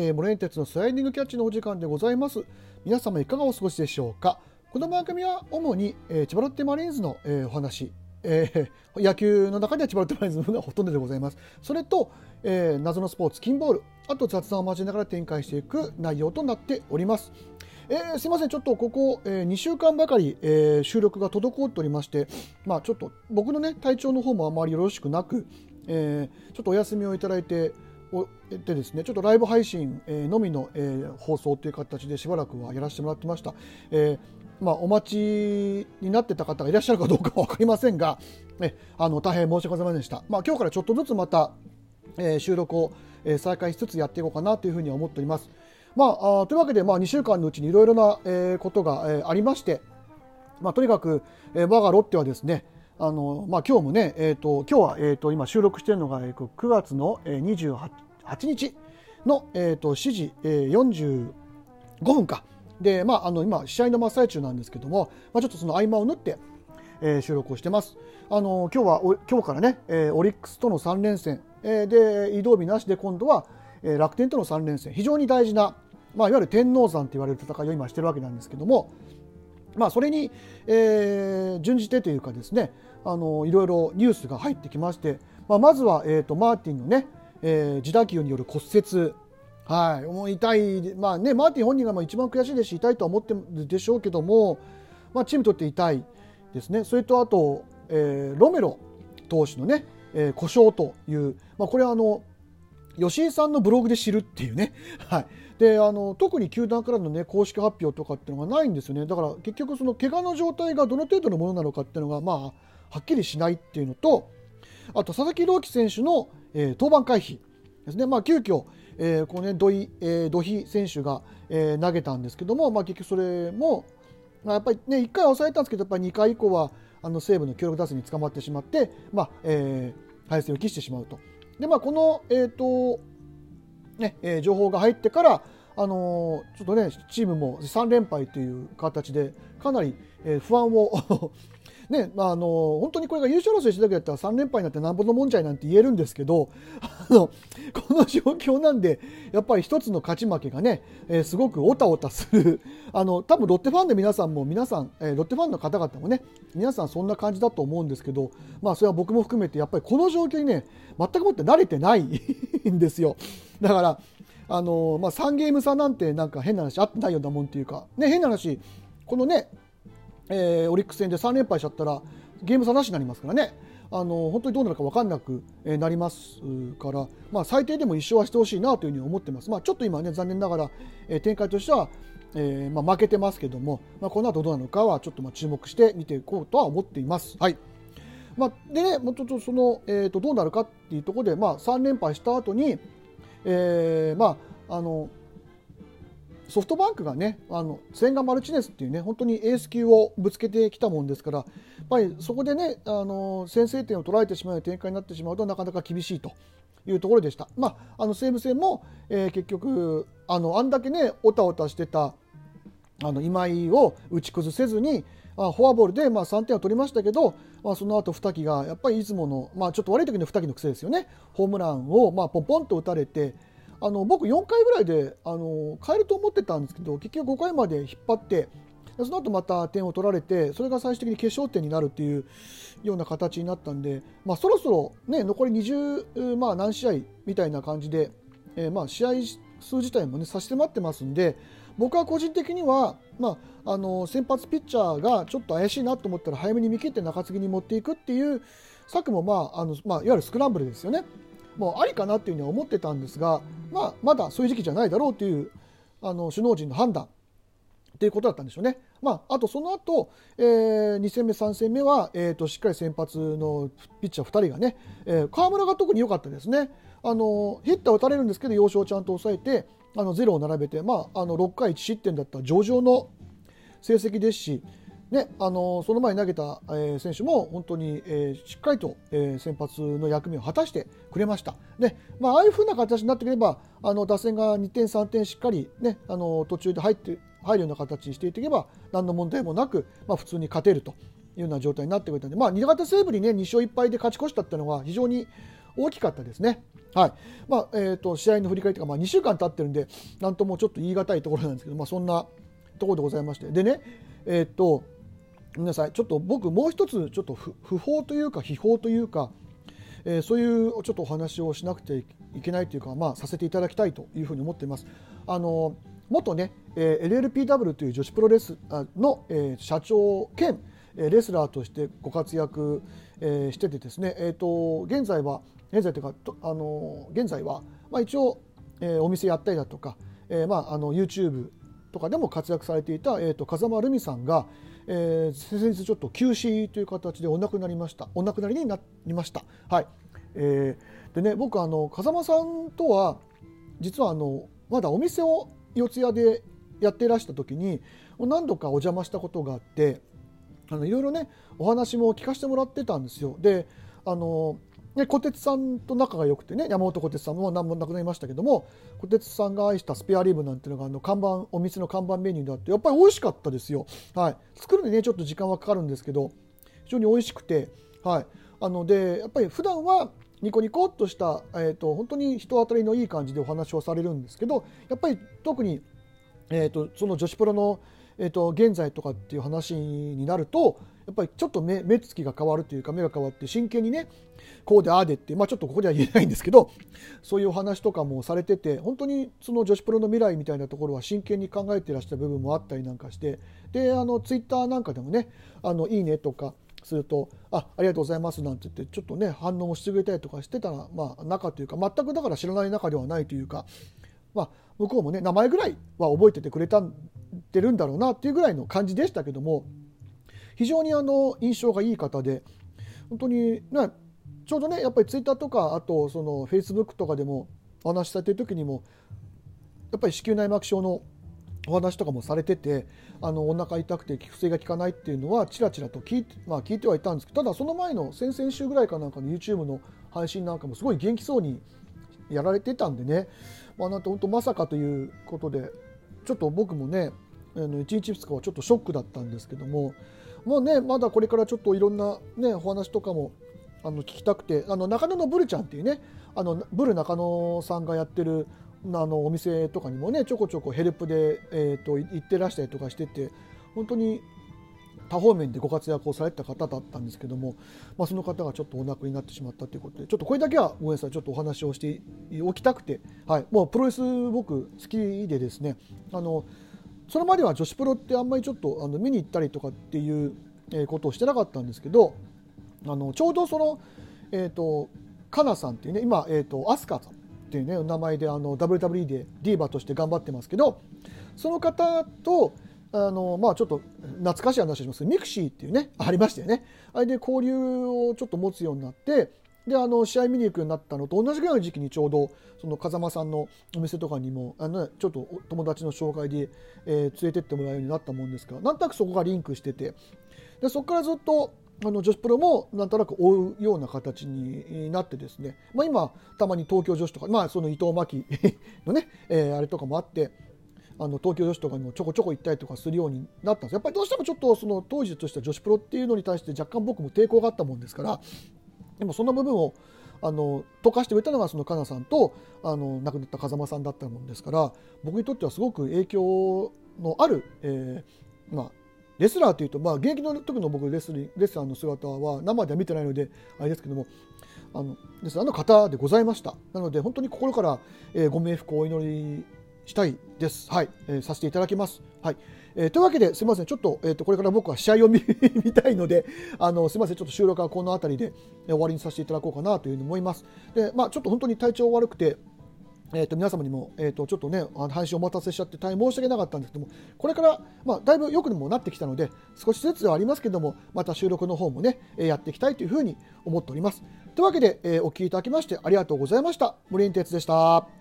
えー、モレン鉄のスライディングキャッチのお時間でございます。皆様いかがお過ごしでしょうか？この番組は主に、えー、千葉ロッテマリーンズの、えー、お話、えー、野球の中では千葉ロッテマリーンズがほとんどでございます。それと、えー、謎のスポーツ金ボール。あと雑談を交えながら展開していく内容となっております。えー、すいません、ちょっとここ、えー、2週間ばかり、えー、収録が滞っておりまして、まあ、ちょっと僕の、ね、体調の方もあまりよろしくなく、えー、ちょっとお休みをいただいてでですねちょっとライブ配信、のみの、放送という形でしばらくはやらせてもらってました。えーまあ、お待ちになってた方がいらっしゃるかどうかは分かりませんが、えあの大変申し訳ございませんでした。まあ、今日からちょっとずつまた、え、収録を、再開しつつやっていこうかなというふうに思っております。まあ、というわけで、まあ、2週間のうちにいろいろな、ことが、ありまして、まあ、とにかく、え、我がロッテはですね、あのまあ、今日もね、えーと、今日は、えーと、今収録しているのが、9月の28日の、えーと、7時、45分か。で、まあ、あの今試合の真っ最中なんですけども、まあ、ちょっとその合間を縫って、えー、収録をしてます。あの今日は今日からね、えー、オリックスとの3連戦、えー、で移動日なしで今度は、えー、楽天との3連戦。非常に大事な、まあ、いわゆる天王山と言われる戦いを今してるわけなんですけどもまあ、それに、えー、準じてというかですねあのいろいろニュースが入ってきまして、まあ、まずは、えーと、マーティンのね、えー、自打球による骨折。はい、もう痛い、まあね、マーティン本人がまあ一番悔しいですし痛いとは思ってるでしょうけども、まあ、チームにとって痛いですね。それとあと、えー、ロメロ投手のね、えー、故障という、まあ、これはあの吉井さんのブログで知るっていうね、はい、であの特に球団からの、ね、公式発表とかっていうのがないんですよねだから結局その怪我の状態がどの程度のものなのかっていうのが、まあ、はっきりしないっていうのとあと佐々木朗希選手の、えー、登板回避ですね、まあ、急遽、えー、このね土井、えー、土井選手が、えー、投げたんですけども、まあ、結局それも、まあ、やっぱりね1回は抑えたんですけどやっぱり2回以降はあの西武の強力打線に捕まってしまって、まあえー、敗戦を喫してしまうと。でまあ、この、えーとねえー、情報が入ってから、あのー、ちょっとねチームも3連敗という形でかなり、えー、不安を ねまあ、あの本当にこれが優勝争いしてたけだったら3連敗になってなんぼのもんじゃいなんて言えるんですけどあのこの状況なんでやっぱり一つの勝ち負けがね、えー、すごくおたおたするあの多分ロッテファンの皆さんも皆さん、えー、ロッテファンの方々もね皆さんそんな感じだと思うんですけど、まあ、それは僕も含めてやっぱりこの状況にね全くもって慣れてないんですよ。だからあのまあ、3ゲーム差なんてなんか変な話あってないようなもんっていうか、ね、変な話このねえー、オリックス戦で3連敗しちゃったらゲーム差なしになりますからねあの本当にどうなるか分かんなくなりますから、まあ、最低でも1勝はしてほしいなというふうに思ってます。まあ、ちょっと今ね残念ながら、えー、展開としては、えーまあ、負けてますけども、まあ、この後どうなのかはちょっとまあ注目して見ていこうとは思っています。はいまあ、でね、もうちょっとその、えー、とどうなるかっていうところで、まあ、3連敗した後に、えーまあ、あのソフトバンクがねあの千賀マルチネスっていうね本当にエース級をぶつけてきたもんですからやっぱりそこでねあの先制点を取られてしまう展開になってしまうとなかなか厳しいというところでした。まあ、あの西武戦も、えー、結局あのあんだけねおたおたしてたあの今井を打ち崩せずにあ、フォアボールでまあ3点は取りましたけど、まあ、その後二木がやっぱりいつもの、まあ、ちょっと悪い時の二木の癖ですよねホームランをまあポンポンと打たれてあの僕4回ぐらいであの変えると思ってたんですけど結局5回まで引っ張ってその後また点を取られてそれが最終的に決勝点になるっていうような形になったんで、まあ、そろそろ、ね、残り20、まあ、何試合みたいな感じで、えー、まあ試合数自体も、ね、差し迫ってますんで僕は個人的には、まあ、あの先発ピッチャーがちょっと怪しいなと思ったら早めに見切って中継ぎに持っていくっていう策も、まああのまあ、いわゆるスクランブルですよね。もうありかなっていうふうには思ってたんですが、まあ、まだそういう時期じゃないだろうというあの首脳陣の判断ということだったんでしょうね。まあ、あとその後、えー、2戦目、3戦目は、えーと、しっかり先発のピッチャー2人がね、えー、河村が特に良かったですね。あのヒッター打たれるんですけど要所をちゃんと抑えてあのゼロを並べて、まあ、あの6回1失点だった上々の成績ですし、ね、あのその前に投げた、え、選手も本当に、え、しっかりと、え、先発の役目を果たしてくれました。でまあ、ああいうふうな形になってくればあの打線が2点、3点しっかり、ね、あの途中で入って入るような形にしていけば何の問題もなく、まあ、普通に勝てるというような状態になってくれたので、まあ、新潟西部に、ね、2勝1敗で勝ち越したっていうのは非常に大きかったですね。はいまあえーと、試合の振り返りというか、まあ、2週間経ってるんで、なんともちょっと言い難いところなんですけど、まあ、そんなところでございまして、でね、えっ、と、皆さん、ちょっと僕、もう一つ、ちょっと不法というか、秘宝というか、えー、そういうちょっとお話をしなくていけないというか、まあ、させていただきたいというふうに思っています。あの元ね、えー、LLPW という女子プロレスの、えー、社長兼レスラーとしてご活躍、えー、しててですね、えーと、現在は現在というかあの現在は、まあ、一応、えー、お店やったりだとか、えーまあ、あの YouTube とかでも活躍されていた、えーと、風間ルミさんが、えー、先日ちょっと休止という形でお亡くなりましたお亡くなりになりました。はいえー、でね僕あの風間さんとは実はあのまだお店を四谷でやっていらした時に何度かお邪魔したことがあってあのいろいろねお話も聞かせてもらってたんですよ。であのね、小鉄さんと仲が良くてね山本小鉄さんも何も亡くなりましたけども小鉄さんが愛したスペアリブなんていうのがあの看板お店の看板メニューであってやっぱり美味しかったですよ、はい、作るのにねちょっと時間はかかるんですけど非常に美味しくて、はい、あのでやっぱり普段はニコニコっとした、えーと、本当に人当たりのいい感じでお話をされるんですけどやっぱり特に、えーと、その女子プロの、えーと、現在とかっていう話になるとやっぱりちょっと目目つきが変わるというか目が変わって真剣にねこうでああでって、まあ、ちょっとここでは言えないんですけどそういうお話とかもされてて本当にその女子プロの未来みたいなところは真剣に考えてらしゃる部分もあったりなんかしてであのツイッターなんかでもね「あのいいね」とかすると「あありがとうございます」なんて言ってちょっとね反応もしてくれたりとかしてたら、まあ、中というか全くだから知らない中ではないというか、まあ、向こうもね名前ぐらいは覚えててくれたてるんだろうなっていうぐらいの感じでしたけども非常にあの印象がいい方で本当に、ね、ちょうどねやっぱりツイッターとかあとそのフェイスブックとかでもお話しされてる時にもやっぱり子宮内膜症のお話とかもされててあのお腹痛くて薬が効かないっていうのはちらちらと聞い,、まあ、聞いてはいたんですけどただその前の先々週ぐらいかなんかの YouTube の配信なんかもすごい元気そうにやられてたんでね、まあ、なんて本当まさかということでちょっと僕もねあの1日2日はちょっとショックだったんですけどももうねまだこれからちょっといろんな、ね、お話とかもあの聞きたくてあの中野のブルちゃんっていうねあのブル中野さんがやってるあのお店とかにもねちょこちょこヘルプで、えーと、行ってらしたりとかしてて本当に多方面でご活躍をされた方だったんですけども、まあ、その方がちょっとお亡くなりになってしまったということでちょっとこれだけはごめんなさいちょっとお話をしておきたくて、はい、もうプロレス僕好きでですねあのそれまでは女子プロってあんまりちょっとあの見に行ったりとかっていうことをしてなかったんですけどあのちょうどその、えーと、かなさんっていうね今、えーと、アスカさんっていうね名前であの WWE でディーバとして頑張ってますけどその方とあのまあちょっと懐かしい話します。ミクシーっていうねありましたよね。あれで交流をちょっと持つようになってであの試合見に行くようになったのと同じぐらいの時期にちょうどその風間さんのお店とかにもあの、ちょっと友達の紹介で、えー、連れてってもらうようになったもんですからなんとなくそこがリンクしてて。でそこからずっとあの女子プロもなんとなく追うような形になってですね、まあ、今たまに東京女子とか、まあ、その伊藤真希のね、えー、あれとかもあってあの東京女子とかにもちょこちょこ行ったりとかするようになったんです。やっぱりどうしてもちょっとその当時としては女子プロっていうのに対して若干僕も抵抗があったもんですからでもその部分をあの溶かしてくれたのがそのかなさんとあの亡くなった風間さんだったもんですから僕にとってはすごく影響のある、えーまあ、レスラーというと、まあ、現役の時の僕レスリレスラーの姿は生では見てないのであれですけどもあのレスラーの方でございました。なので本当に心から、えー、ご冥福をお祈りしたいです。はい、えー、させていただきます。はい。えー、というわけですみません、ちょっと,、えーと、これから僕は試合を見 見たいので、あのすみません、ちょっと収録はこの辺りで、えー、終わりにさせていただこうかなというふうに思います。で、まあ、ちょっと本当に体調悪くて、えー、と皆様にも、えー、とちょっとね配信お待たせしちゃって大変申し訳なかったんですけどもこれから、まあ、だいぶ良くもなってきたので少しずつではありますけどもまた収録の方もねやっていきたいというふうに思っておりますというわけで、えー、お聴きいただきましてありがとうございました森林哲でした